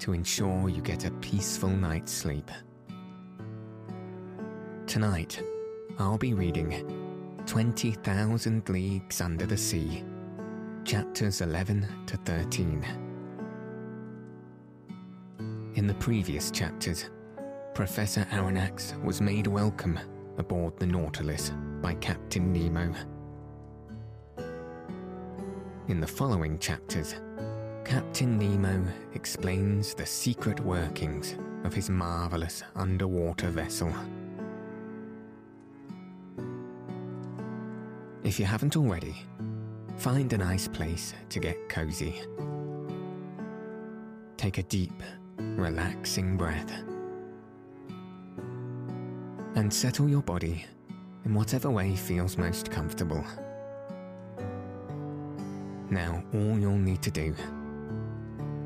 to ensure you get a peaceful night's sleep. Tonight, I'll be reading 20,000 Leagues Under the Sea, chapters 11 to 13. In the previous chapters, Professor Aronnax was made welcome aboard the Nautilus by Captain Nemo. In the following chapters, Captain Nemo explains the secret workings of his marvelous underwater vessel. If you haven't already, find a nice place to get cozy. Take a deep, relaxing breath. And settle your body in whatever way feels most comfortable. Now, all you'll need to do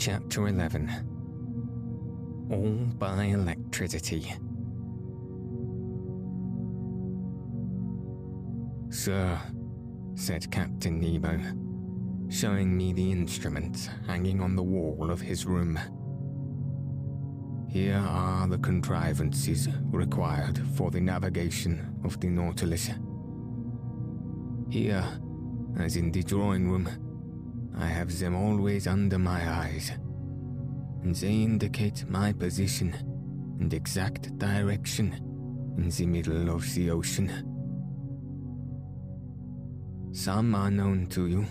Chapter 11 All by Electricity. Sir, said Captain Nemo, showing me the instruments hanging on the wall of his room. Here are the contrivances required for the navigation of the Nautilus. Here, as in the drawing room, I have them always under my eyes, and they indicate my position and exact direction in the middle of the ocean. Some are known to you,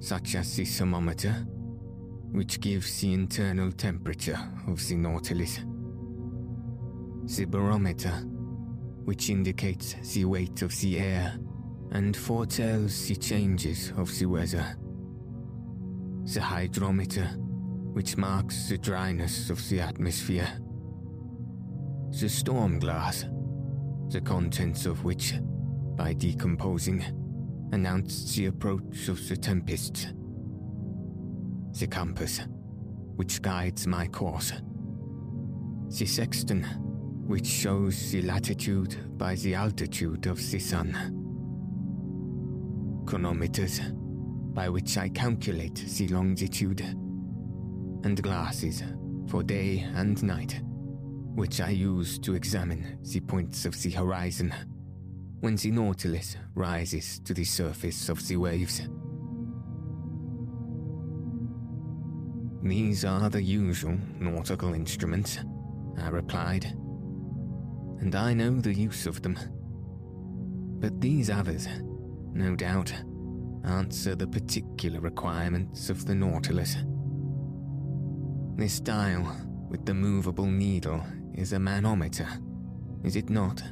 such as the thermometer, which gives the internal temperature of the Nautilus, the barometer, which indicates the weight of the air and foretells the changes of the weather the hygrometer, which marks the dryness of the atmosphere, the storm glass, the contents of which, by decomposing, announced the approach of the tempest, the compass, which guides my course, the sextant, which shows the latitude by the altitude of the sun, chronometers, by which I calculate the longitude, and glasses for day and night, which I use to examine the points of the horizon when the Nautilus rises to the surface of the waves. These are the usual nautical instruments, I replied, and I know the use of them. But these others, no doubt, answer the particular requirements of the Nautilus. This dial with the movable needle is a manometer, is it not?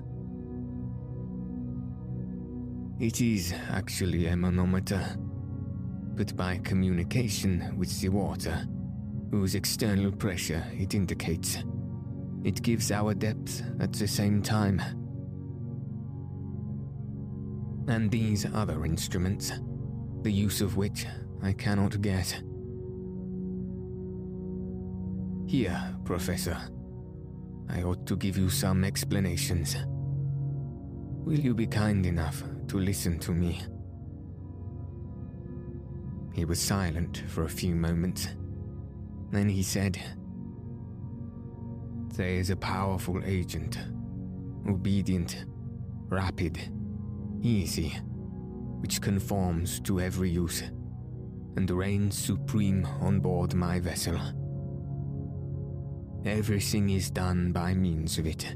It is actually a manometer, but by communication with the water, whose external pressure it indicates, it gives our depth at the same time. And these other instruments the use of which I cannot get. Here, Professor, I ought to give you some explanations. Will you be kind enough to listen to me? He was silent for a few moments. Then he said, There is a powerful agent, obedient, rapid, easy which conforms to every use, and reigns supreme on board my vessel. Everything is done by means of it.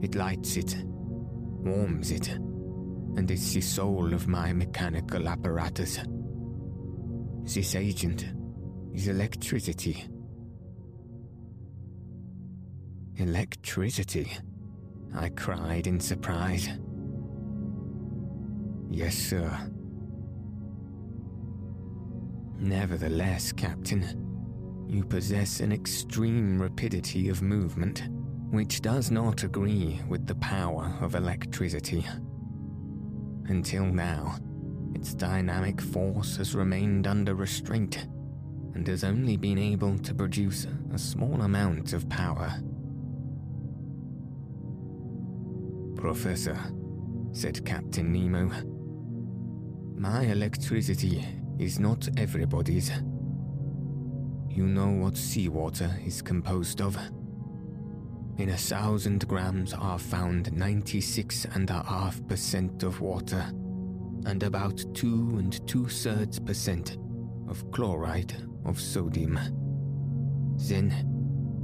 It lights it, warms it, and is the soul of my mechanical apparatus. This agent is electricity. Electricity? I cried in surprise. Yes, sir. Nevertheless, Captain, you possess an extreme rapidity of movement, which does not agree with the power of electricity. Until now, its dynamic force has remained under restraint and has only been able to produce a small amount of power. Professor, said Captain Nemo, my electricity is not everybody's. You know what seawater is composed of. In a thousand grams are found 96.5% of water and about 2 and 2 thirds percent of chloride of sodium. Then,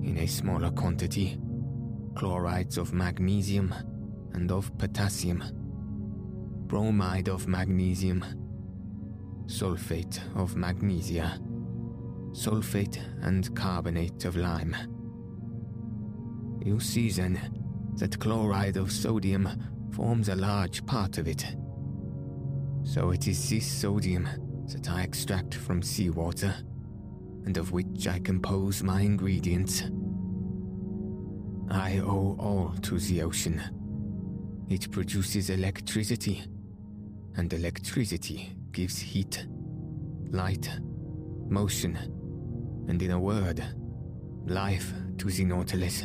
in a smaller quantity, chlorides of magnesium and of potassium, bromide of magnesium, sulfate of magnesia, sulfate and carbonate of lime. You see then that chloride of sodium forms a large part of it. So it is this sodium that I extract from seawater and of which I compose my ingredients. I owe all to the ocean. It produces electricity, and electricity gives heat, light, motion, and in a word, life to the Nautilus.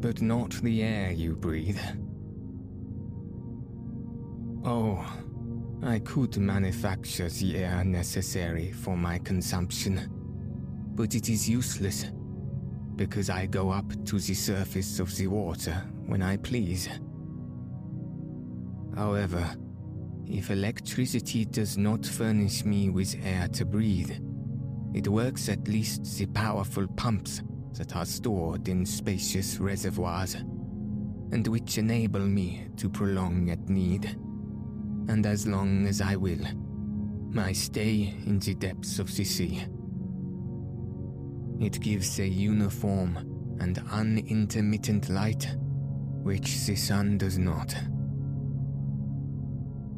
But not the air you breathe. Oh, I could manufacture the air necessary for my consumption, but it is useless because I go up to the surface of the water when I please. However, if electricity does not furnish me with air to breathe, it works at least the powerful pumps that are stored in spacious reservoirs, and which enable me to prolong at need and as long as I will, my stay in the depths of the sea. It gives a uniform and unintermittent light, which the sun does not.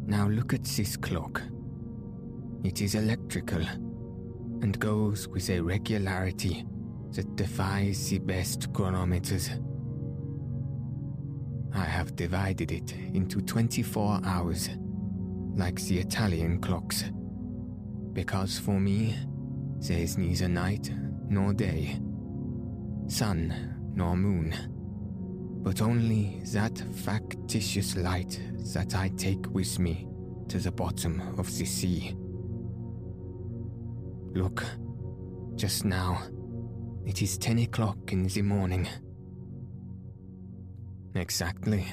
Now look at this clock. It is electrical and goes with a regularity that defies the best chronometers. I have divided it into 24 hours like the Italian clocks. Because for me, there's neither night nor day, sun nor moon, but only that factitious light that I take with me to the bottom of the sea. Look, just now, it is ten o'clock in the morning. Exactly.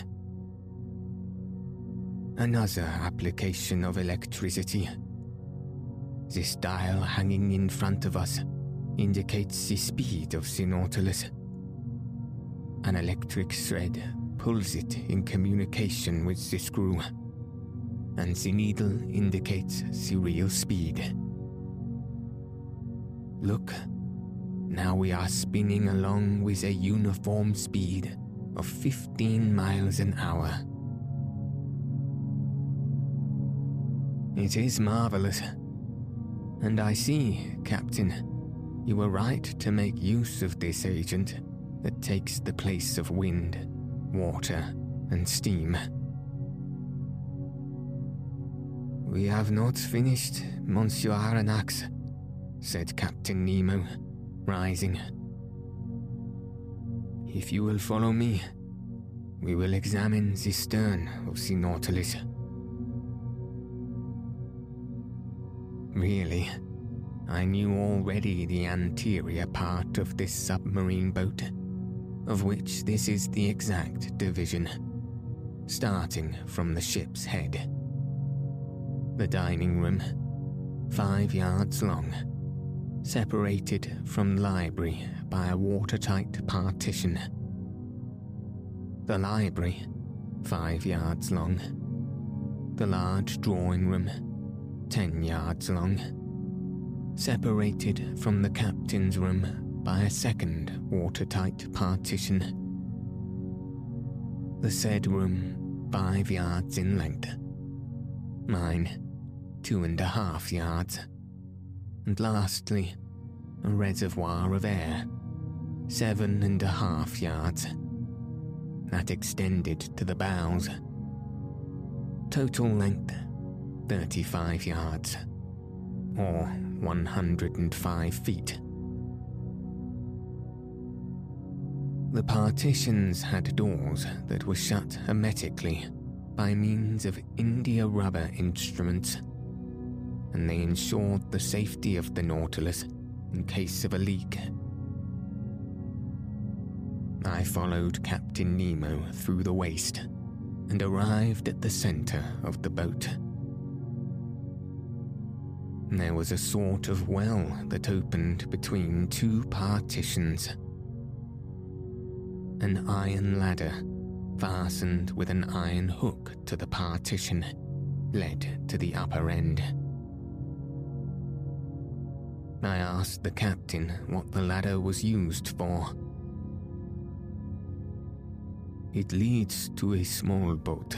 Another application of electricity. This dial hanging in front of us indicates the speed of the Nautilus. An electric thread pulls it in communication with the screw, and the needle indicates the real speed. Look, now we are spinning along with a uniform speed of 15 miles an hour. It is marvelous. And I see, Captain, you were right to make use of this agent that takes the place of wind, water, and steam. We have not finished, Monsieur Aronnax, said Captain Nemo, rising. If you will follow me, we will examine the stern of the Nautilus. Really, I knew already the anterior part of this submarine boat, of which this is the exact division, starting from the ship's head. The dining room, five yards long, separated from the library by a watertight partition. The library, five yards long. The large drawing room, ten yards long. Separated from the captain's room by a second watertight partition. The said room, five yards in length. Mine, two and a half yards. And lastly, a reservoir of air, seven and a half yards. That extended to the bows. Total length, 35 yards, or 105 feet. The partitions had doors that were shut hermetically by means of India rubber instruments, and they ensured the safety of the Nautilus in case of a leak. I followed Captain Nemo through the waist and arrived at the center of the boat. There was a sort of well that opened between two partitions. An iron ladder, fastened with an iron hook to the partition, led to the upper end. I asked the captain what the ladder was used for. It leads to a small boat,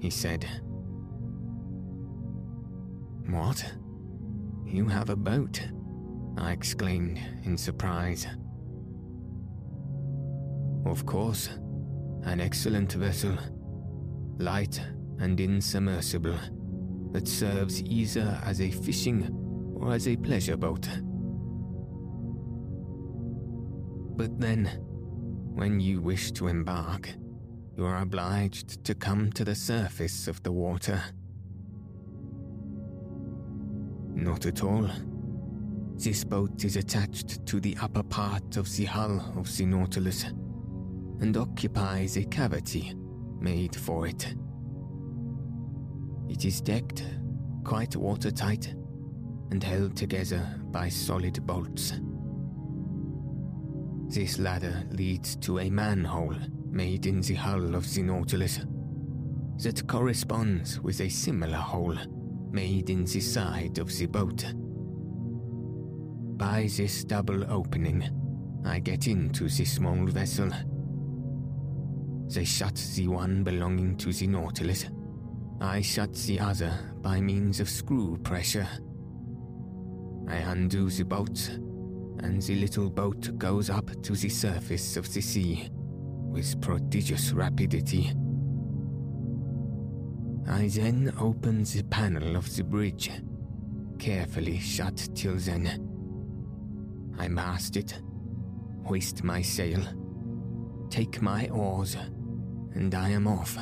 he said. What? You have a boat? I exclaimed in surprise. Of course, an excellent vessel, light and insubmersible, that serves either as a fishing or as a pleasure boat. But then, when you wish to embark, you are obliged to come to the surface of the water. Not at all. This boat is attached to the upper part of the hull of the Nautilus and occupies a cavity made for it. It is decked, quite watertight, and held together by solid bolts. This ladder leads to a manhole made in the hull of the Nautilus that corresponds with a similar hole made in the side of the boat. By this double opening, I get into the small vessel. They shut the one belonging to the Nautilus. I shut the other by means of screw pressure. I undo the bolts, and the little boat goes up to the surface of the sea with prodigious rapidity. I then open the panel of the bridge, carefully shut till then. I mast it, hoist my sail, take my oars, and I am off.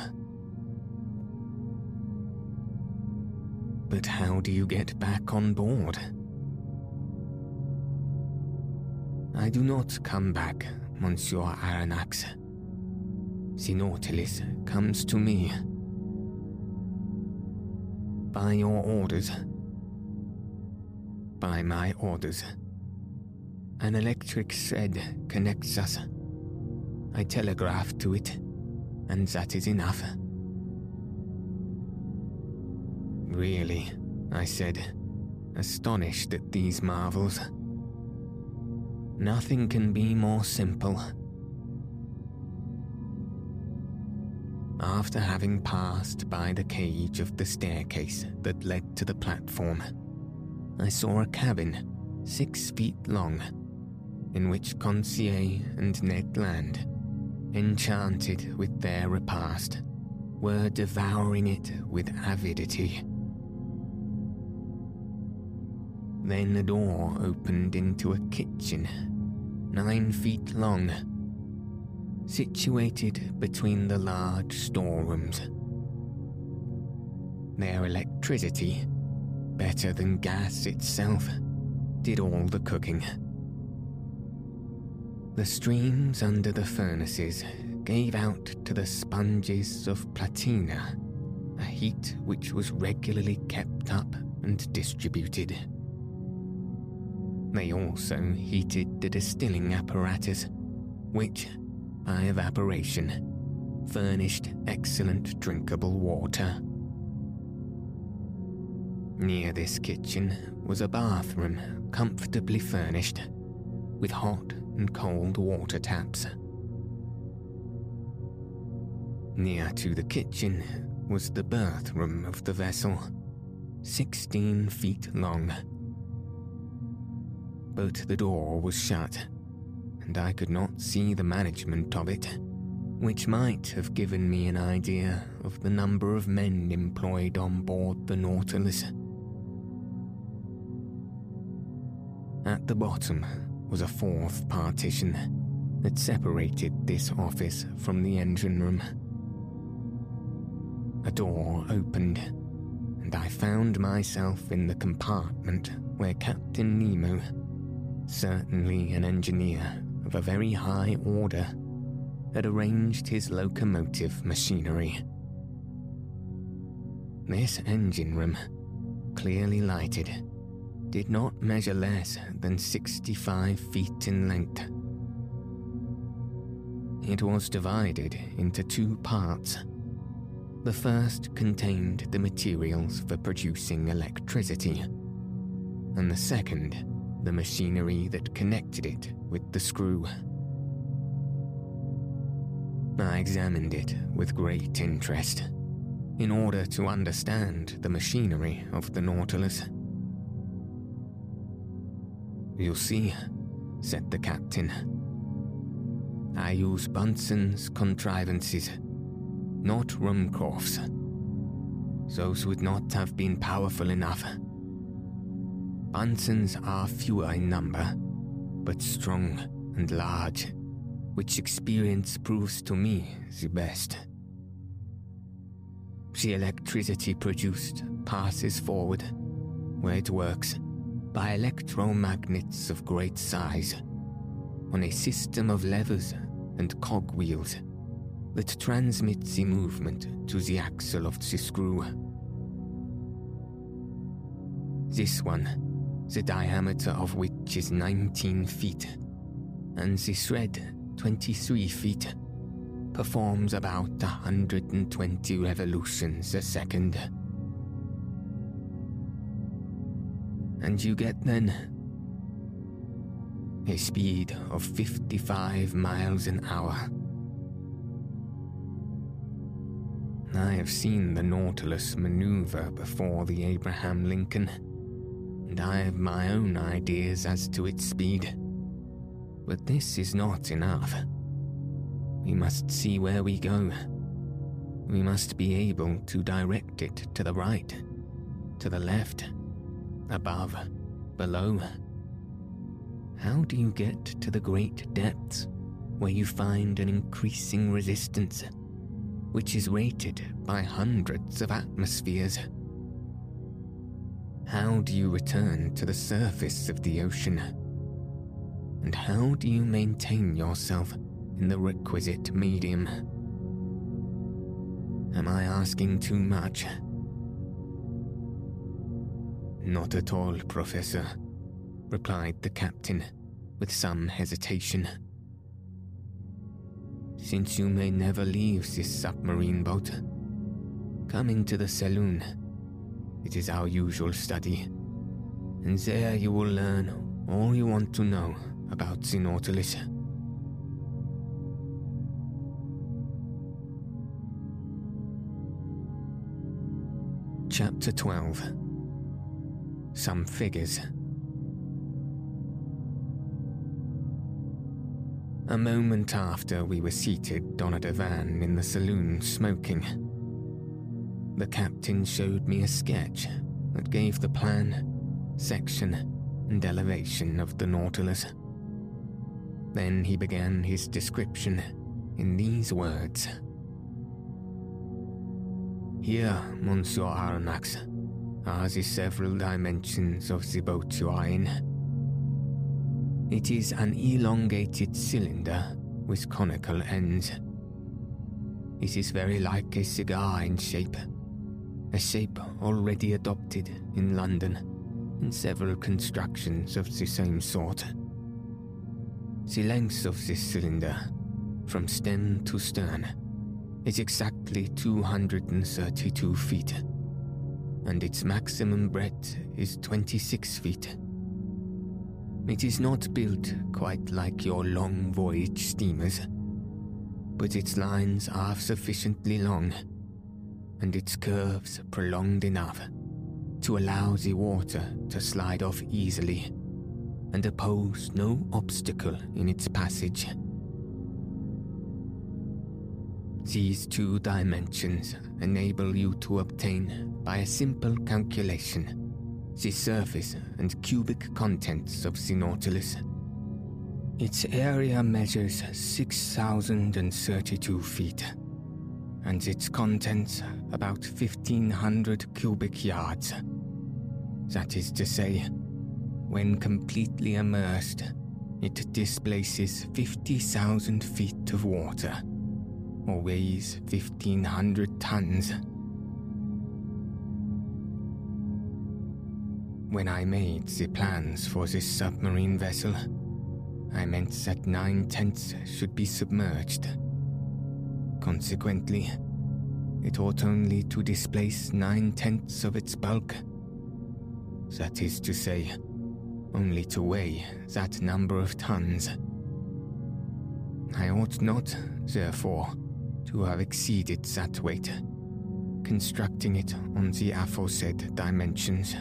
But how do you get back on board? I do not come back, Monsieur Aronnax. Nautilus comes to me. By your orders. By my orders. An electric thread connects us. I telegraph to it, and that is enough. Really, I said, astonished at these marvels. Nothing can be more simple. After having passed by the cage of the staircase that led to the platform, I saw a cabin six feet long, in which Conseil and Ned Land, enchanted with their repast, were devouring it with avidity. Then a door opened into a kitchen, nine feet long, situated between the large storerooms. Their electricity, better than gas itself, did all the cooking. The streams under the furnaces gave out to the sponges of platina a heat which was regularly kept up and distributed. They also heated the distilling apparatus, which, by evaporation, furnished excellent drinkable water. Near this kitchen was a bathroom comfortably furnished, with hot and cold water taps. Near to the kitchen was the berth room of the vessel, 16 feet long. But the door was shut, and I could not see the management of it, which might have given me an idea of the number of men employed on board the Nautilus. At the bottom was a fourth partition that separated this office from the engine room. A door opened, and I found myself in the compartment where Captain Nemo, certainly an engineer of a very high order, had arranged his locomotive machinery. This engine room, clearly lighted, did not measure less than 65 feet in length. It was divided into two parts. The first contained the materials for producing electricity, and the second, the machinery that connected it with the screw. I examined it with great interest in order to understand the machinery of the Nautilus. You see, said the captain. I use Bunsen's contrivances, not Ruhmkorff's. Those would not have been powerful enough. Bunsen's are fewer in number, but strong and large, which experience proves to me the best. The electricity produced passes forward, where it works by electromagnets of great size on a system of levers and cogwheels that transmits the movement to the axle of the screw. This one, the diameter of which is 19 feet, and the thread 23 feet, performs about 120 revolutions a second. And you get then a speed of 55 miles an hour. I have seen the Nautilus maneuver before the Abraham Lincoln, and I have my own ideas as to its speed. But this is not enough. We must see where we go. We must be able to direct it to the right, to the left, above, below. How do you get to the great depths where you find an increasing resistance, which is rated by hundreds of atmospheres? How do you return to the surface of the ocean? And how do you maintain yourself in the requisite medium? Am I asking too much? Not at all, Professor, replied the captain with some hesitation. Since you may never leave this submarine boat, come into the saloon. It is our usual study, and there you will learn all you want to know about the Nautilus. Chapter 12 some figures. A moment after we were seated on a divan in the saloon smoking, the captain showed me a sketch that gave the plan, section, and elevation of the Nautilus. Then he began his description in these words Here, Monsieur Aronnax, are the several dimensions of the are. It is an elongated cylinder with conical ends. It is very like a cigar in shape, a shape already adopted in London in several constructions of the same sort. The length of this cylinder, from stem to stern, is exactly 232 feet, and its maximum breadth is 26 feet. It is not built quite like your long voyage steamers, but its lines are sufficiently long and its curves prolonged enough to allow the water to slide off easily and oppose no obstacle in its passage. These two dimensions enable you to obtain, by a simple calculation, the surface and cubic contents of the Nautilus. Its area measures 6,032 feet, and its contents about 1,500 cubic yards. That is to say, when completely immersed, it displaces 50,000 feet of water, or weighs 1,500 tons. When I made the plans for this submarine vessel, I meant that nine tenths should be submerged. Consequently, it ought only to displace nine tenths of its bulk. That is to say, only to weigh that number of tons. I ought not, therefore, to have exceeded that weight, constructing it on the aforesaid dimensions.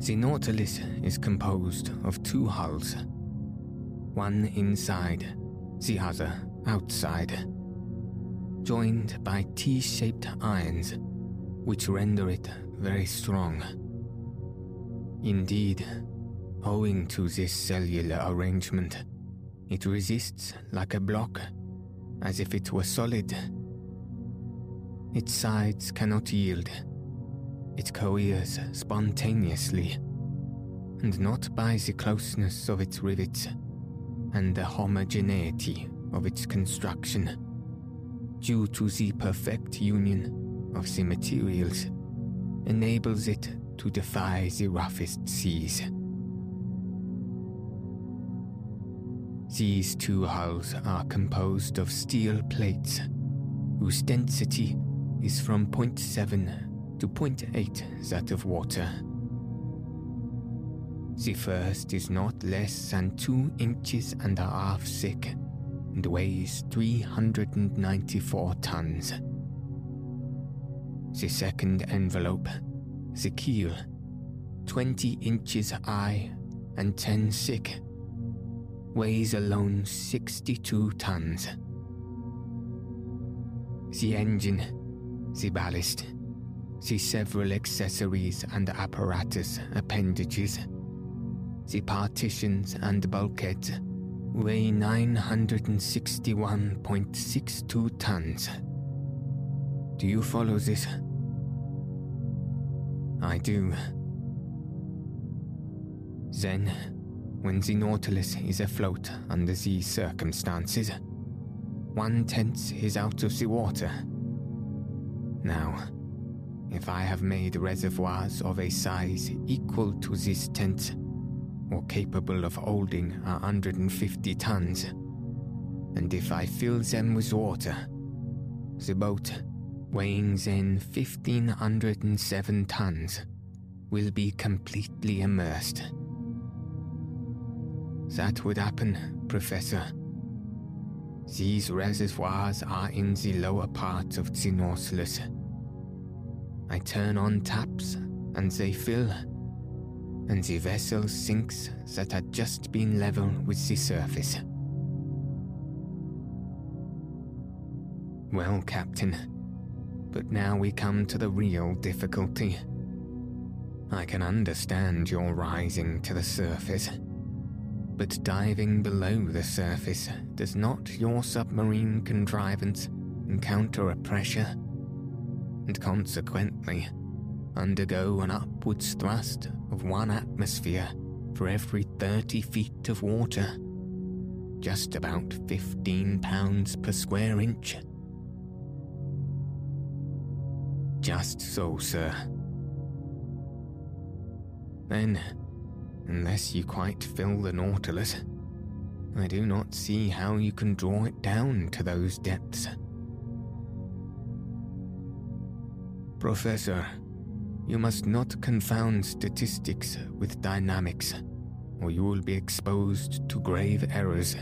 The Nautilus is composed of two hulls, one inside, the other outside, joined by T shaped irons, which render it very strong. Indeed, owing to this cellular arrangement, it resists like a block, as if it were solid. Its sides cannot yield it coheres spontaneously, and not by the closeness of its rivets and the homogeneity of its construction, due to the perfect union of the materials, enables it to defy the roughest seas. These two hulls are composed of steel plates, whose density is from 0.7 to 0.8 that of water. The first is not less than two inches and a half thick and weighs 394 tons. The second envelope, the keel, 20 inches high and 10 thick, weighs alone 62 tons. The engine, the ballast, the several accessories and apparatus appendages. The partitions and bulkheads weigh 961.62 tons. Do you follow this? I do. Then, when the Nautilus is afloat under these circumstances, one tenth is out of the water. Now, if I have made reservoirs of a size equal to this tent, or capable of holding a 150 tons, and if I fill them with water, the boat, weighing then 1507 tons, will be completely immersed. That would happen, Professor. These reservoirs are in the lower part of the Nautilus I turn on taps and they fill, and the vessel sinks that had just been level with the surface. Well, Captain, but now we come to the real difficulty. I can understand your rising to the surface, but diving below the surface does not your submarine contrivance encounter a pressure and consequently undergo an upwards thrust of one atmosphere for every 30 feet of water, just about 15 pounds per square inch. Just so, sir. Then, unless you quite fill the Nautilus, I do not see how you can draw it down to those depths. Professor, you must not confound statistics with dynamics, or you will be exposed to grave errors.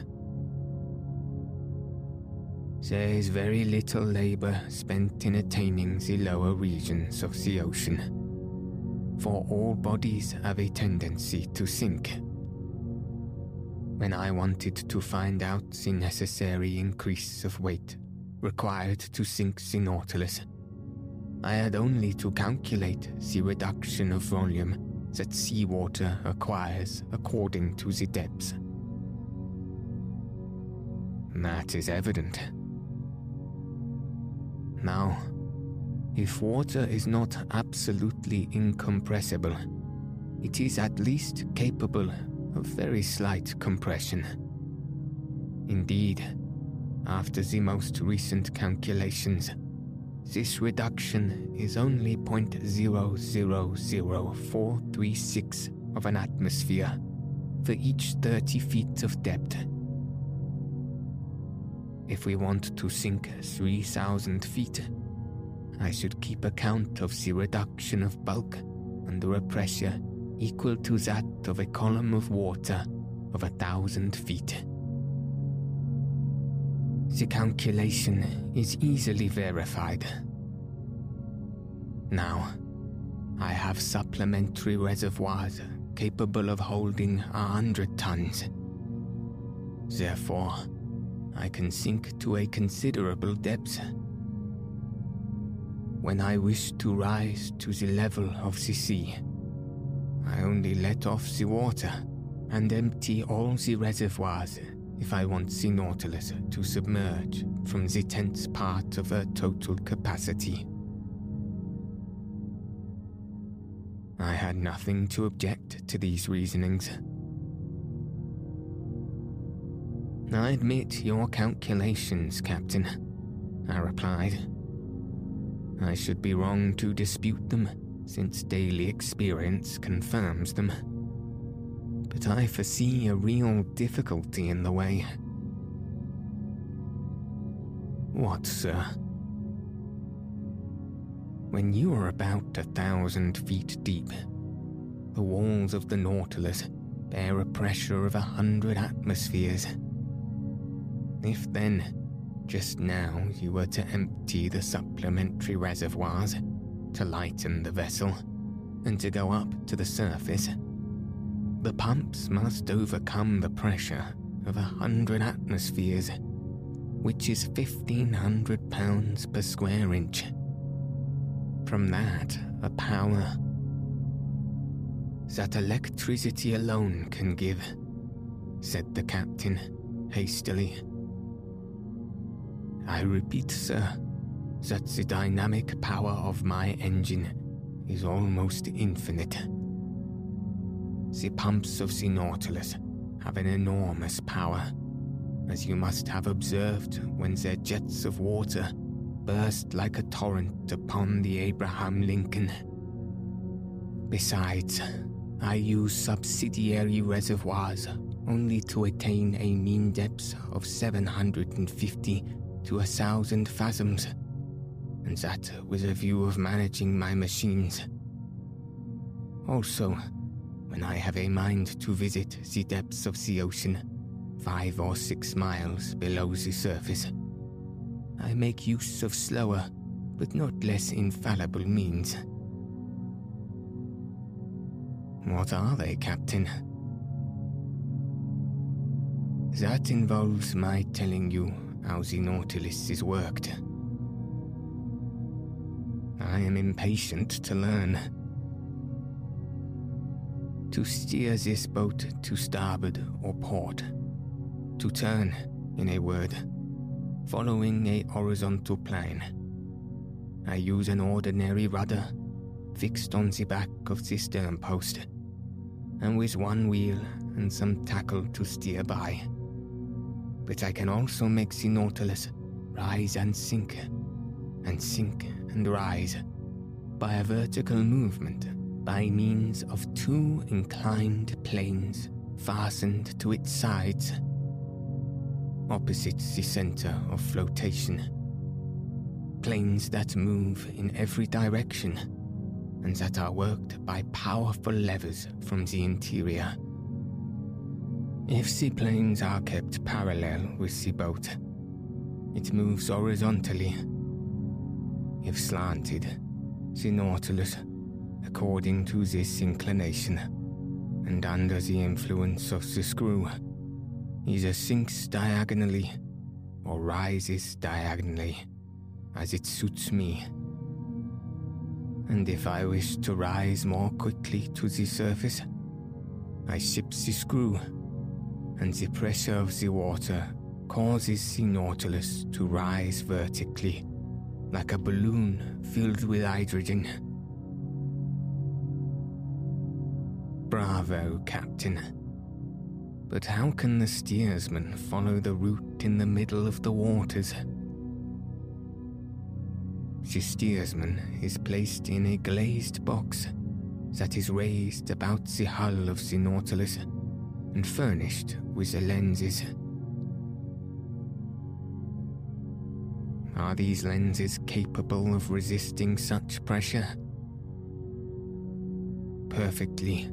There is very little labour spent in attaining the lower regions of the ocean, for all bodies have a tendency to sink. When I wanted to find out the necessary increase of weight required to sink the Nautilus, I had only to calculate the reduction of volume that seawater acquires according to the depths. That is evident. Now, if water is not absolutely incompressible, it is at least capable of very slight compression. Indeed, after the most recent calculations, this reduction is only 0.000436 of an atmosphere for each 30 feet of depth. If we want to sink 3,000 feet, I should keep account of the reduction of bulk under a pressure equal to that of a column of water of a thousand feet. The calculation is easily verified. Now, I have supplementary reservoirs capable of holding a hundred tons. Therefore, I can sink to a considerable depth. When I wish to rise to the level of the sea, I only let off the water and empty all the reservoirs if I want the Nautilus to submerge from the tenth part of her total capacity. I had nothing to object to these reasonings. I admit your calculations, Captain, I replied. I should be wrong to dispute them, since daily experience confirms them. But I foresee a real difficulty in the way. What, sir? When you are about a thousand feet deep, the walls of the Nautilus bear a pressure of a hundred atmospheres if then, just now, you were to empty the supplementary reservoirs, to lighten the vessel, and to go up to the surface, the pumps must overcome the pressure of a hundred atmospheres, which is 1500 pounds per square inch. From that, a power that electricity alone can give, said the captain hastily. I repeat, sir, that the dynamic power of my engine is almost infinite. The pumps of the Nautilus have an enormous power, as you must have observed when their jets of water burst like a torrent upon the Abraham Lincoln. Besides, I use subsidiary reservoirs only to attain a mean depth of 750 to a thousand fathoms, and that with a view of managing my machines. Also, when I have a mind to visit the depths of the ocean, five or six miles below the surface, I make use of slower but not less infallible means. What are they, Captain? That involves my telling you how the Nautilus is worked. I am impatient to learn. To steer this boat to starboard or port. To turn, in a word, following a horizontal plane. I use an ordinary rudder fixed on the back of the stern post, and with one wheel and some tackle to steer by but I can also make the Nautilus rise and sink, and sink and rise by a vertical movement by means of two inclined planes fastened to its sides, opposite the center of flotation. Planes that move in every direction and that are worked by powerful levers from the interior. If the planes are kept parallel with the boat, it moves horizontally. If slanted, the Nautilus, according to this inclination, and under the influence of the screw, either sinks diagonally or rises diagonally as it suits me. And if I wish to rise more quickly to the surface, I ship the screw and the pressure of the water causes the Nautilus to rise vertically, like a balloon filled with hydrogen. Bravo, Captain. But how can the steersman follow the route in the middle of the waters? The steersman is placed in a glazed box that is raised about the hull of the Nautilus and furnished with the lenses. Are these lenses capable of resisting such pressure? Perfectly.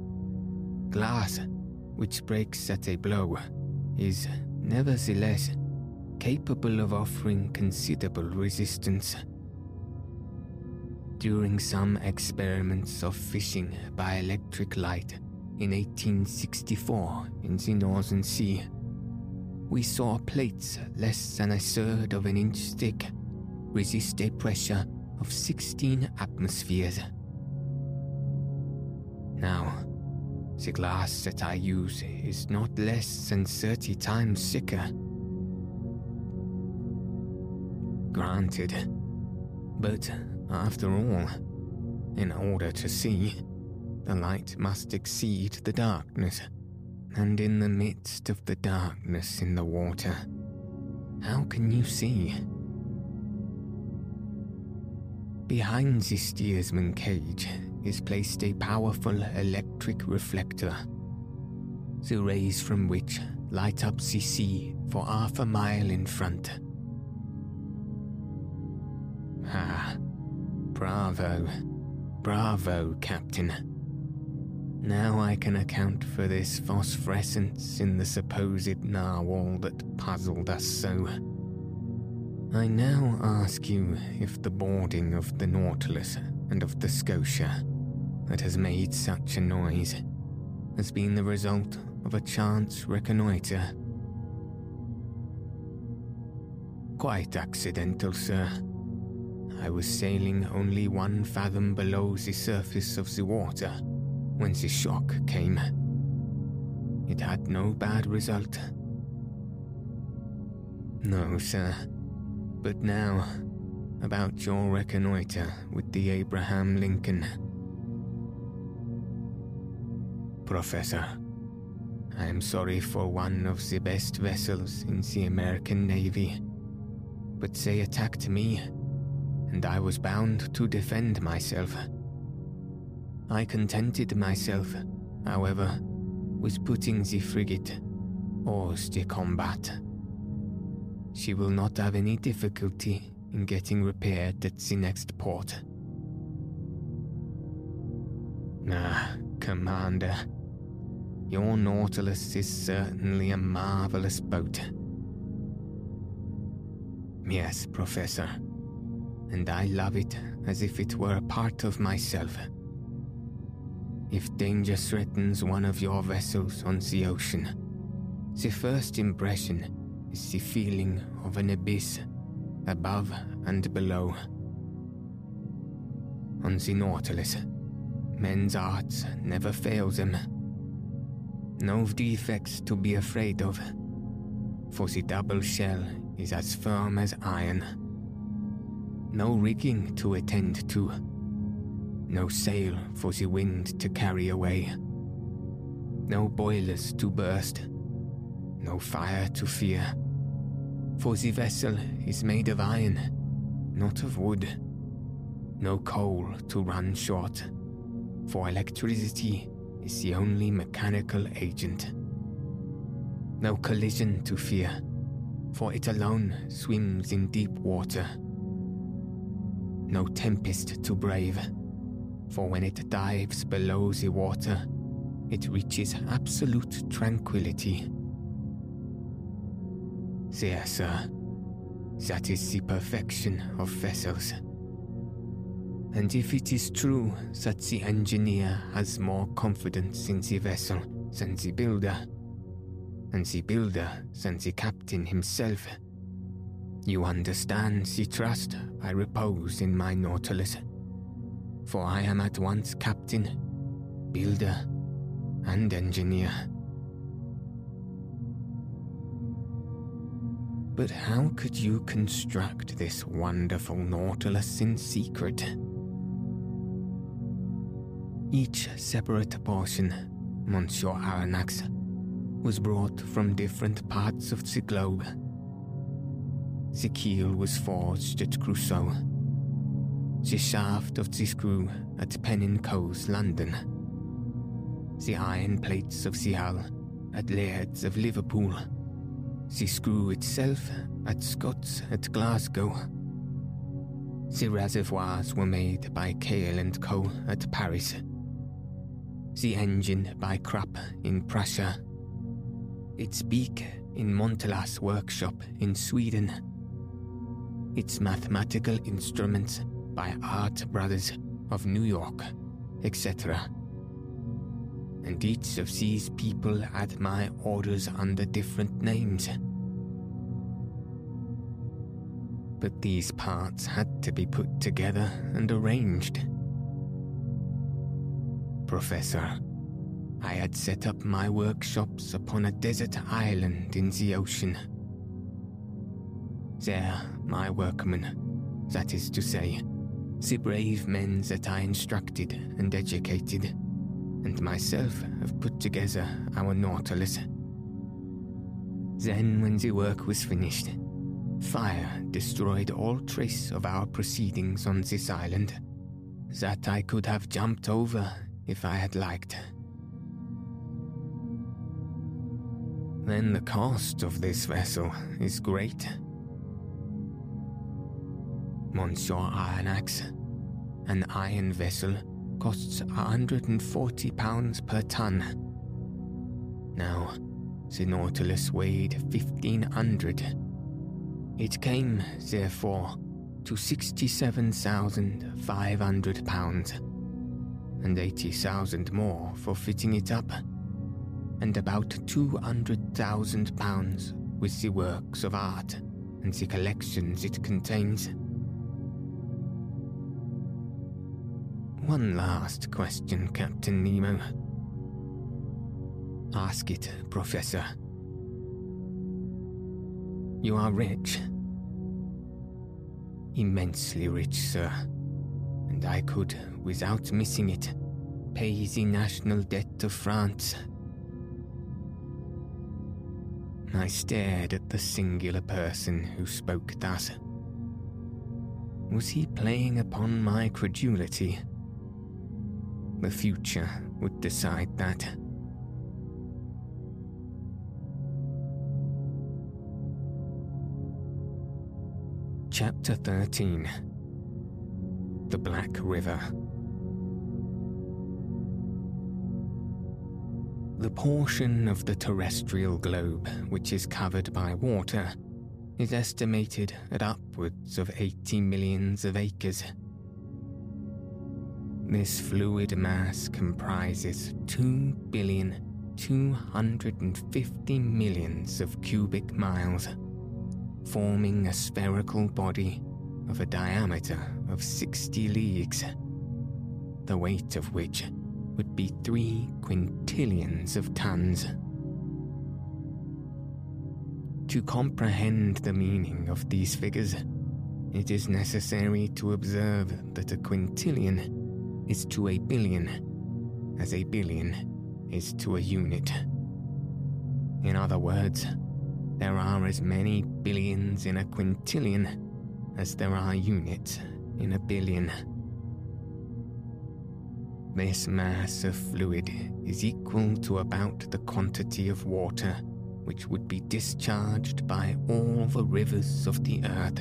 Glass, which breaks at a blow, is nevertheless capable of offering considerable resistance. During some experiments of fishing by electric light, in 1864 in the Northern Sea, we saw plates less than a third of an inch thick resist a pressure of 16 atmospheres. Now, the glass that I use is not less than 30 times thicker. Granted, but after all, in order to see, the light must exceed the darkness, and in the midst of the darkness in the water, how can you see? Behind the steersman cage is placed a powerful electric reflector, the rays from which light up the sea for half a mile in front. Ah, bravo, bravo, Captain. Now I can account for this phosphorescence in the supposed narwhal that puzzled us so. I now ask you if the boarding of the Nautilus and of the Scotia that has made such a noise has been the result of a chance reconnoitre. Quite accidental, sir. I was sailing only one fathom below the surface of the water when the shock came. It had no bad result. No, sir. But now, about your reconnoitre with the Abraham Lincoln. Professor, I am sorry for one of the best vessels in the American Navy, but they attacked me, and I was bound to defend myself. I contented myself, however, with putting the frigate hors de combat. She will not have any difficulty in getting repaired at the next port. Ah, Commander, your Nautilus is certainly a marvelous boat. Yes, Professor, and I love it as if it were a part of myself. If danger threatens one of your vessels on the ocean, the first impression is the feeling of an abyss above and below. On the Nautilus, men's arts never fail them. No defects to be afraid of, for the double shell is as firm as iron. No rigging to attend to no sail for the wind to carry away. No boilers to burst. No fire to fear. For the vessel is made of iron, not of wood. no coal to run short, for electricity is the only mechanical agent. No collision to fear, for it alone swims in deep water. No tempest to brave, for when it dives below the water, it reaches absolute tranquility. There, sir, that is the perfection of vessels. And if it is true that the engineer has more confidence in the vessel than the builder, and the builder than the captain himself, you understand the trust I repose in my Nautilus. For I am at once captain, builder, and engineer. But how could you construct this wonderful Nautilus in secret? Each separate portion, Monsieur Aronnax, was brought from different parts of the globe. The keel was forged at Creusot. The shaft of the screw at Pen Cowes, London. The iron plates of the hull at Laird's of Liverpool. The screw itself at Scott's at Glasgow. The reservoirs were made by Cail and Co. at Paris the engine by Krupp in Prussia, its beak in Motala's workshop in Sweden, its mathematical instruments by Art Brothers of New York, etc. And each of these people had my orders under different names. But these parts had to be put together and arranged professor. I had set up my workshops upon a desert island in the ocean. There, my workmen, that is to say, the brave men that I instructed and educated, and myself have put together our Nautilus. Then, when the work was finished, fire destroyed all trace of our proceedings on this island, that I could have jumped over if I had liked. Then the cost of this vessel is great. Monsieur Aronnax, an iron vessel costs £140 per ton. Now, the Nautilus weighed 1500. It came, therefore, to £67,500 and 80,000 more for fitting it up, and about £200,000 with the works of art and the collections it contains. One last question, Captain Nemo. Ask it, Professor. You are rich. Immensely rich, sir and I could, without missing it, pay the national debt of France. I stared at the singular person who spoke thus. Was he playing upon my credulity? The future would decide that. Chapter 13 the Black River. The portion of the terrestrial globe which is covered by water is estimated at upwards of 80 millions of acres. This fluid mass comprises 2 billion 250 millions of cubic miles, forming a spherical body of a diameter of 60 leagues, the weight of which would be three quintillions of tons. To comprehend the meaning of these figures, it is necessary to observe that a quintillion is to a billion, as a billion is to a unit. In other words, there are as many billions in a quintillion as there are units in a billion. This mass of fluid is equal to about the quantity of water which would be discharged by all the rivers of the earth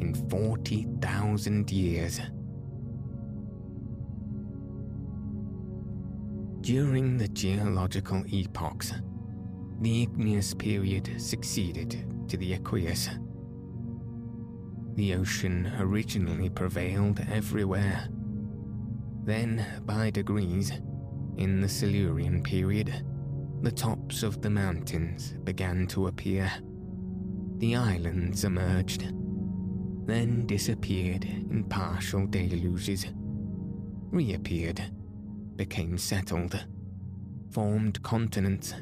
in 40,000 years. During the geological epochs, the igneous period succeeded to the Aqueous. The ocean originally prevailed everywhere. Then, by degrees, in the Silurian period, the tops of the mountains began to appear. The islands emerged, then disappeared in partial deluges, reappeared became settled, formed continents,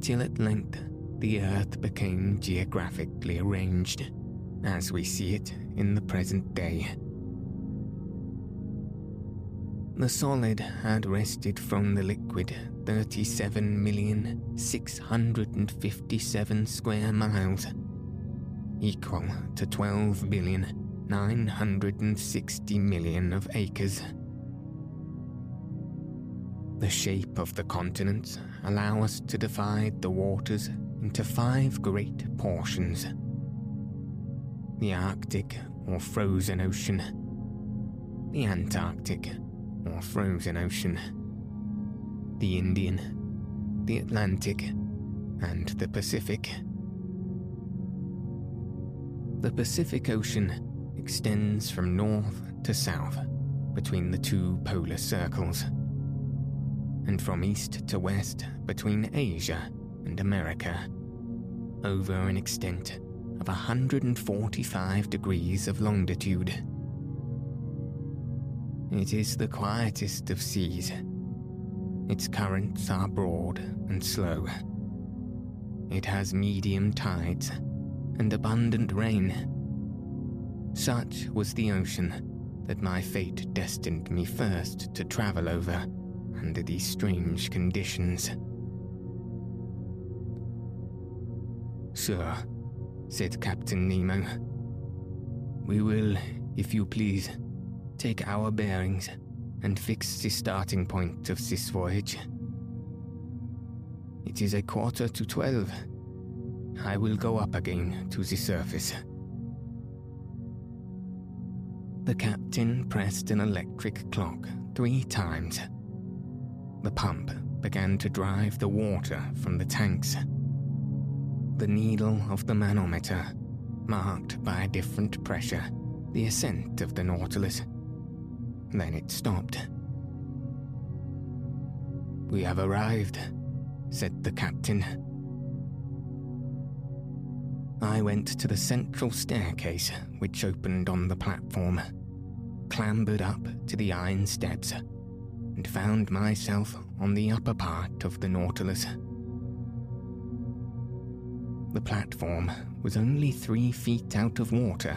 till at length the earth became geographically arranged as we see it in the present day. The solid had wrested from the liquid 37,657 square miles, equal to 12,960 million of acres. The shape of the continents allow us to divide the waters into five great portions. The Arctic or frozen ocean, the Antarctic or frozen ocean, the Indian, the Atlantic, and the Pacific. The Pacific Ocean extends from north to south between the two polar circles and from east to west between Asia and America, over an extent of 145 degrees of longitude. It is the quietest of seas. Its currents are broad and slow. It has medium tides and abundant rain. Such was the ocean that my fate destined me first to travel over under these strange conditions. Sir, said Captain Nemo, we will, if you please, take our bearings and fix the starting point of this voyage. It is a quarter to twelve. I will go up again to the surface. The captain pressed an electric clock three times the pump began to drive the water from the tanks. The needle of the manometer marked by a different pressure the ascent of the Nautilus. Then it stopped. We have arrived, said the captain. I went to the central staircase which opened on the platform, clambered up to the iron steps and found myself on the upper part of the Nautilus. The platform was only three feet out of water.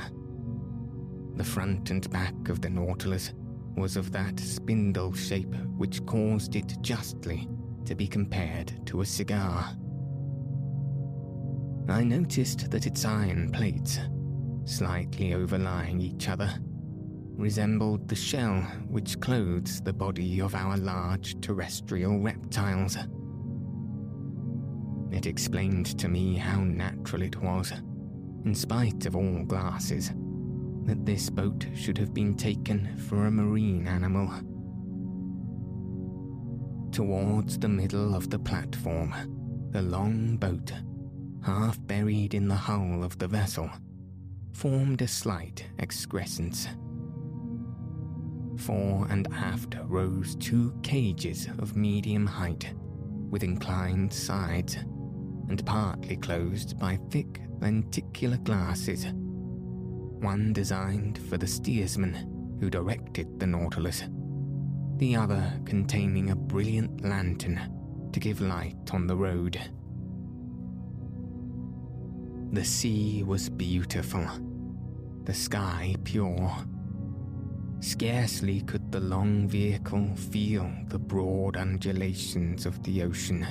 The front and back of the Nautilus was of that spindle shape which caused it justly to be compared to a cigar. I noticed that its iron plates, slightly overlying each other, resembled the shell which clothes the body of our large terrestrial reptiles. It explained to me how natural it was, in spite of all glasses, that this boat should have been taken for a marine animal. Towards the middle of the platform, the long boat, half buried in the hull of the vessel, formed a slight excrescence. Fore and aft rose two cages of medium height, with inclined sides, and partly closed by thick lenticular glasses. One designed for the steersman who directed the Nautilus, the other containing a brilliant lantern to give light on the road. The sea was beautiful, the sky pure Scarcely could the long vehicle feel the broad undulations of the ocean.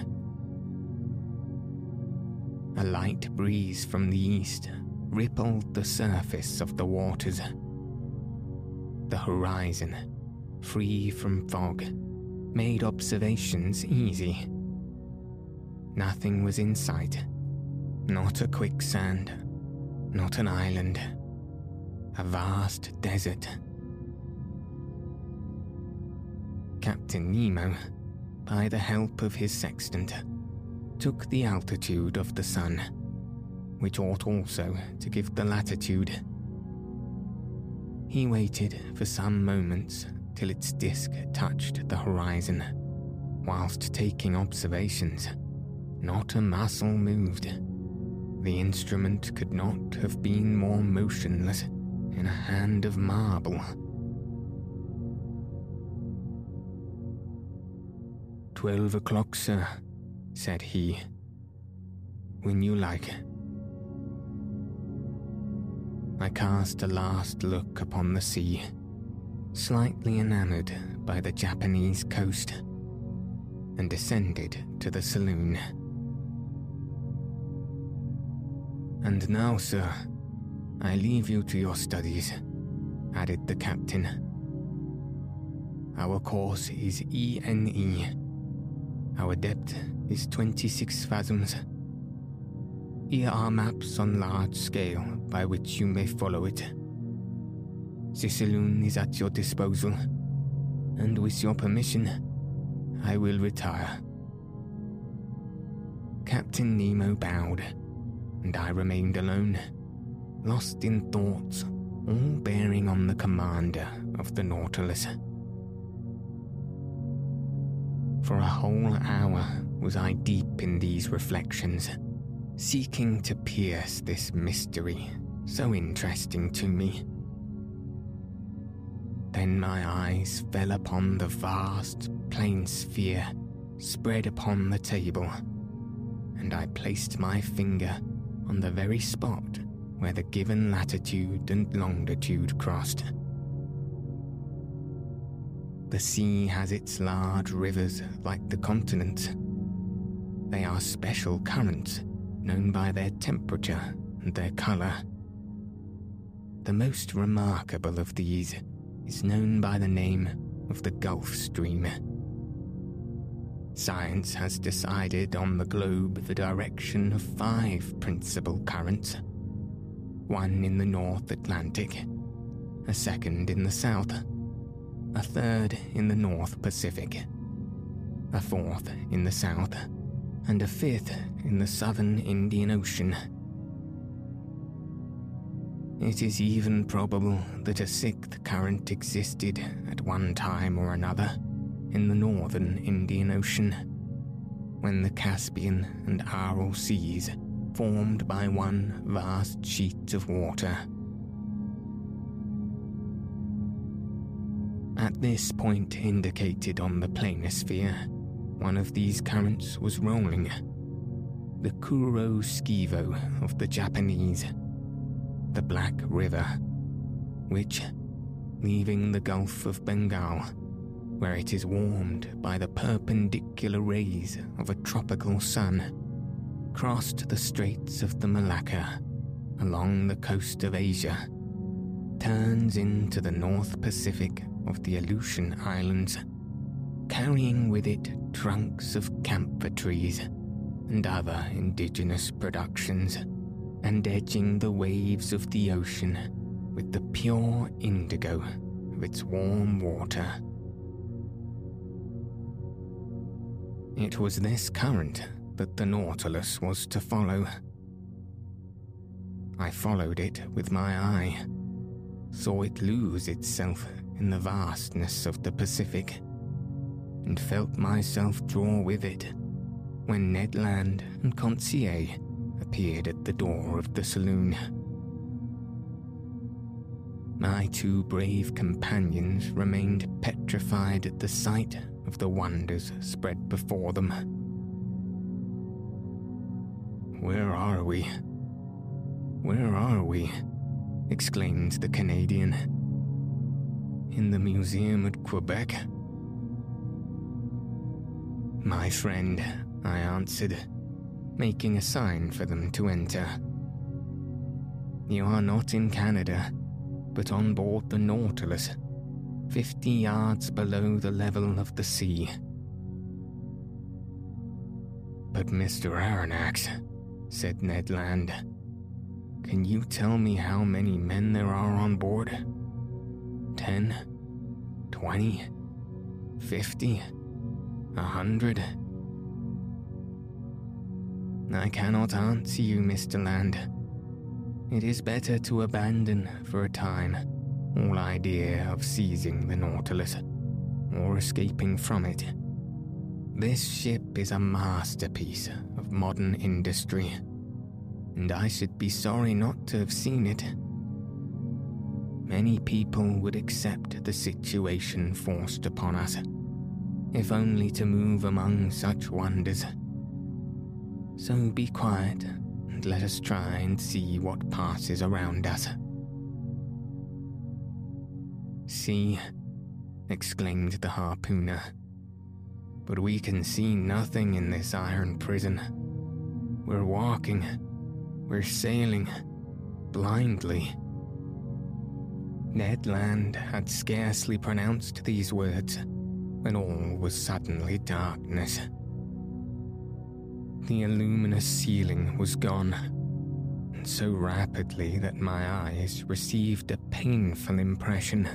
A light breeze from the east rippled the surface of the waters. The horizon, free from fog, made observations easy. Nothing was in sight. Not a quicksand, not an island, a vast desert. Captain Nemo, by the help of his sextant, took the altitude of the sun, which ought also to give the latitude. He waited for some moments till its disk touched the horizon, whilst taking observations. Not a muscle moved. The instrument could not have been more motionless in a hand of marble. Twelve o'clock, sir, said he. When you like. I cast a last look upon the sea, slightly enamoured by the Japanese coast, and descended to the saloon. And now, sir, I leave you to your studies, added the captain. Our course is ENE. Our depth is 26 fathoms. Here are maps on large scale by which you may follow it. Saloon is at your disposal, and with your permission, I will retire. Captain Nemo bowed, and I remained alone, lost in thoughts, all bearing on the commander of the Nautilus. For a whole hour was I deep in these reflections, seeking to pierce this mystery so interesting to me. Then my eyes fell upon the vast plain sphere spread upon the table, and I placed my finger on the very spot where the given latitude and longitude crossed. The sea has its large rivers like the continent. They are special currents known by their temperature and their colour. The most remarkable of these is known by the name of the Gulf Stream. Science has decided on the globe the direction of five principal currents one in the North Atlantic, a second in the South, a third in the North Pacific, a fourth in the South, and a fifth in the Southern Indian Ocean. It is even probable that a sixth current existed at one time or another in the northern Indian Ocean, when the Caspian and Aral seas formed by one vast sheet of water. At this point indicated on the planisphere, one of these currents was rolling. The Kuro-Scivo of the Japanese, the Black River, which, leaving the Gulf of Bengal, where it is warmed by the perpendicular rays of a tropical sun, crossed the Straits of the Malacca along the coast of Asia, turns into the North Pacific of the Aleutian Islands, carrying with it trunks of camphor trees and other indigenous productions, and edging the waves of the ocean with the pure indigo of its warm water. It was this current that the Nautilus was to follow. I followed it with my eye, saw it lose itself in the vastness of the Pacific, and felt myself draw with it when Ned Land and Conseil appeared at the door of the saloon. My two brave companions remained petrified at the sight of the wonders spread before them. Where are we? Where are we? exclaimed the Canadian. In the museum at Quebec? My friend, I answered, making a sign for them to enter. You are not in Canada, but on board the Nautilus, fifty yards below the level of the sea. But Mr. Aronnax, said Ned Land, can you tell me how many men there are on board? Ten? Twenty? Fifty? A hundred? I cannot answer you, Mr. Land. It is better to abandon, for a time, all idea of seizing the Nautilus or escaping from it. This ship is a masterpiece of modern industry, and I should be sorry not to have seen it. Many people would accept the situation forced upon us, if only to move among such wonders. So be quiet and let us try and see what passes around us. See, exclaimed the harpooner. But we can see nothing in this iron prison. We're walking, we're sailing, blindly. Ned Land had scarcely pronounced these words when all was suddenly darkness. The luminous ceiling was gone, and so rapidly that my eyes received a painful impression.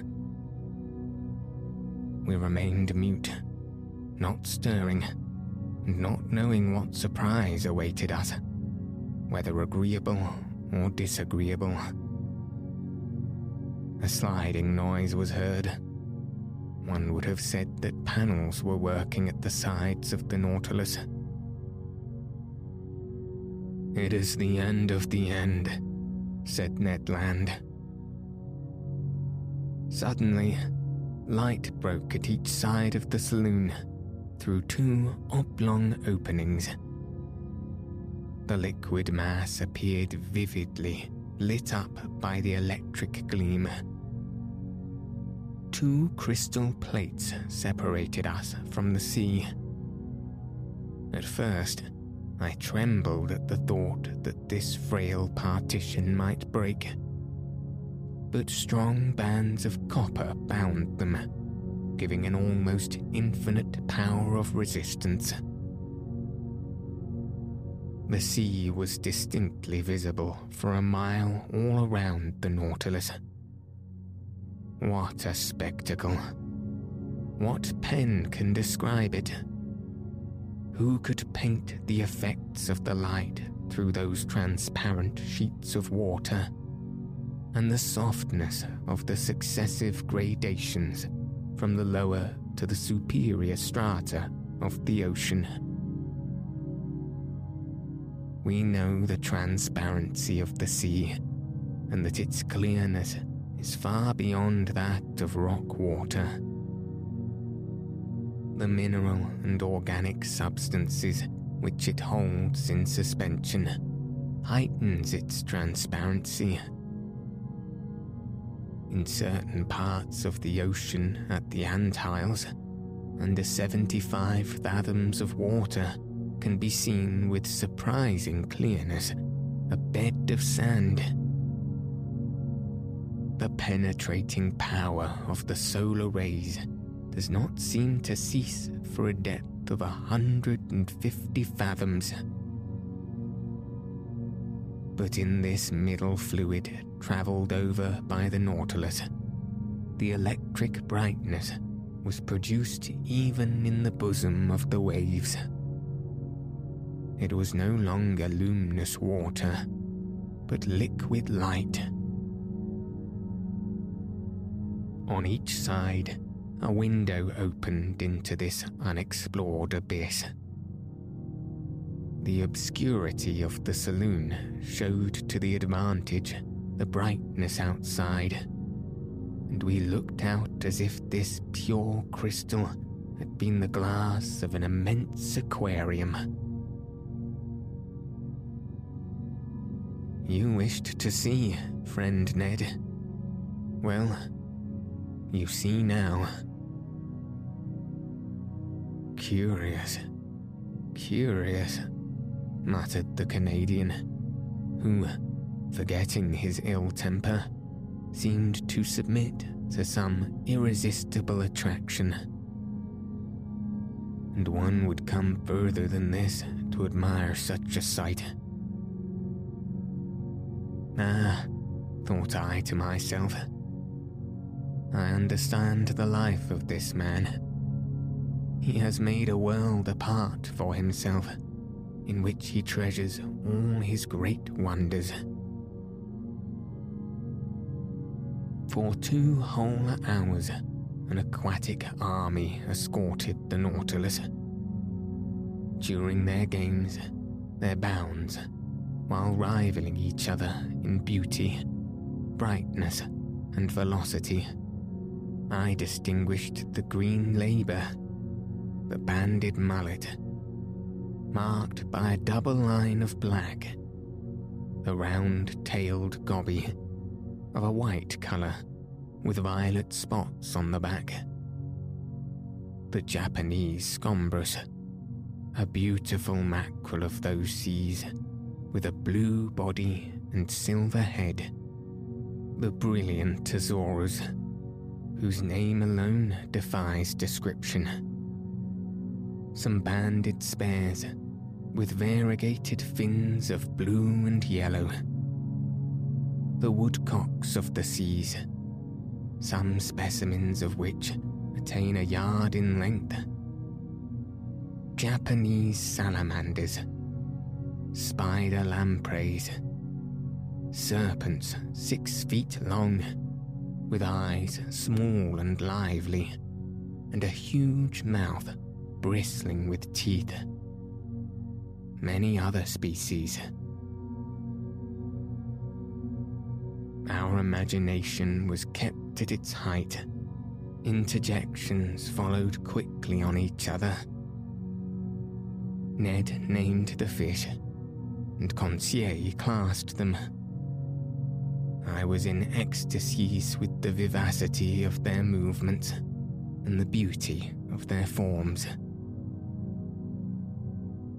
We remained mute, not stirring, and not knowing what surprise awaited us, whether agreeable or disagreeable. A sliding noise was heard. One would have said that panels were working at the sides of the Nautilus. It is the end of the end, said Ned Land. Suddenly, light broke at each side of the saloon through two oblong openings. The liquid mass appeared vividly, lit up by the electric gleam. Two crystal plates separated us from the sea. At first, I trembled at the thought that this frail partition might break. But strong bands of copper bound them, giving an almost infinite power of resistance. The sea was distinctly visible for a mile all around the Nautilus. What a spectacle! What pen can describe it? Who could paint the effects of the light through those transparent sheets of water, and the softness of the successive gradations from the lower to the superior strata of the ocean? We know the transparency of the sea, and that its clearness is far beyond that of rock water the mineral and organic substances which it holds in suspension heightens its transparency. In certain parts of the ocean at the Antilles, under 75 fathoms of water can be seen with surprising clearness a bed of sand. The penetrating power of the solar rays does not seem to cease for a depth of a hundred and fifty fathoms. But in this middle fluid travelled over by the Nautilus, the electric brightness was produced even in the bosom of the waves. It was no longer luminous water, but liquid light. On each side, a window opened into this unexplored abyss. The obscurity of the saloon showed to the advantage the brightness outside, and we looked out as if this pure crystal had been the glass of an immense aquarium. You wished to see, friend Ned. Well, you see now. Curious, curious, muttered the Canadian, who, forgetting his ill temper, seemed to submit to some irresistible attraction. And one would come further than this to admire such a sight. Ah, thought I to myself. I understand the life of this man. He has made a world apart for himself, in which he treasures all his great wonders. For two whole hours, an aquatic army escorted the Nautilus. During their games, their bounds, while rivaling each other in beauty, brightness, and velocity, I distinguished the green labre, the banded mullet, marked by a double line of black, the round tailed goby of a white colour with violet spots on the back. The Japanese scombrus, a beautiful mackerel of those seas, with a blue body and silver head. The brilliant azurors, whose name alone defies description. Some banded spares, with variegated fins of blue and yellow the woodcocks of the seas, some specimens of which attain a yard in length. Japanese salamanders, spider lampreys, serpents six feet long, with eyes small and lively, and a huge mouth bristling with teeth. Many other species Our imagination was kept at its height. Interjections followed quickly on each other. Ned named the fish, and Conseil classed them. I was in ecstasies with the vivacity of their movements and the beauty of their forms.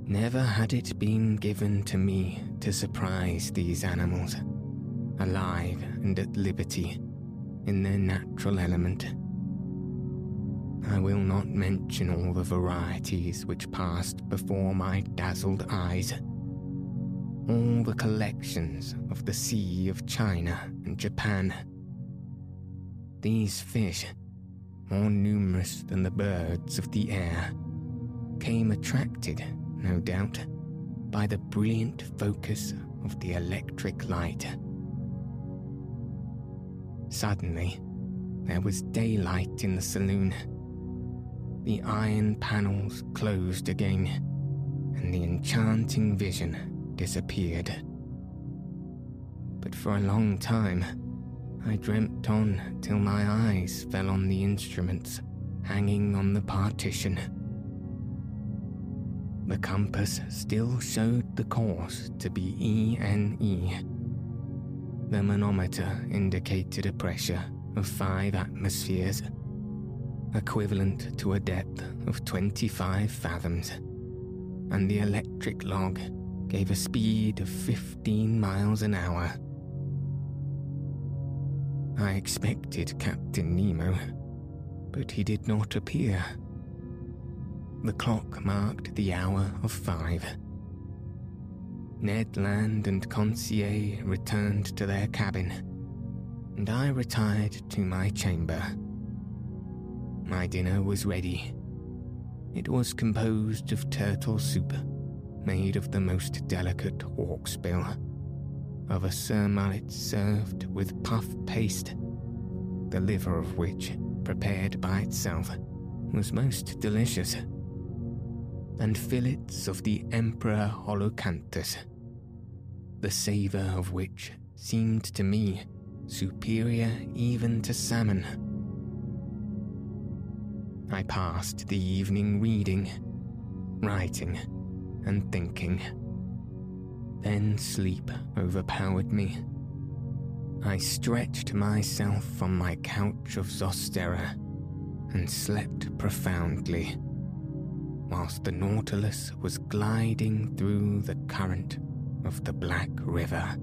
Never had it been given to me to surprise these animals alive and at liberty in their natural element. I will not mention all the varieties which passed before my dazzled eyes. All the collections of the Sea of China and Japan. These fish, more numerous than the birds of the air, came attracted, no doubt, by the brilliant focus of the electric light. Suddenly, there was daylight in the saloon. The iron panels closed again, and the enchanting vision disappeared. But for a long time, I dreamt on till my eyes fell on the instruments hanging on the partition. The compass still showed the course to be ENE the manometer indicated a pressure of five atmospheres, equivalent to a depth of 25 fathoms, and the electric log gave a speed of 15 miles an hour. I expected Captain Nemo, but he did not appear. The clock marked the hour of five. Ned Land and Conseil returned to their cabin, and I retired to my chamber. My dinner was ready. It was composed of turtle soup, made of the most delicate hawksbill, of a surmullet served with puff paste, the liver of which, prepared by itself, was most delicious and fillets of the Emperor Holocanthus, the savour of which seemed to me superior even to salmon. I passed the evening reading, writing, and thinking. Then sleep overpowered me. I stretched myself on my couch of Zostera and slept profoundly whilst the Nautilus was gliding through the current of the Black River.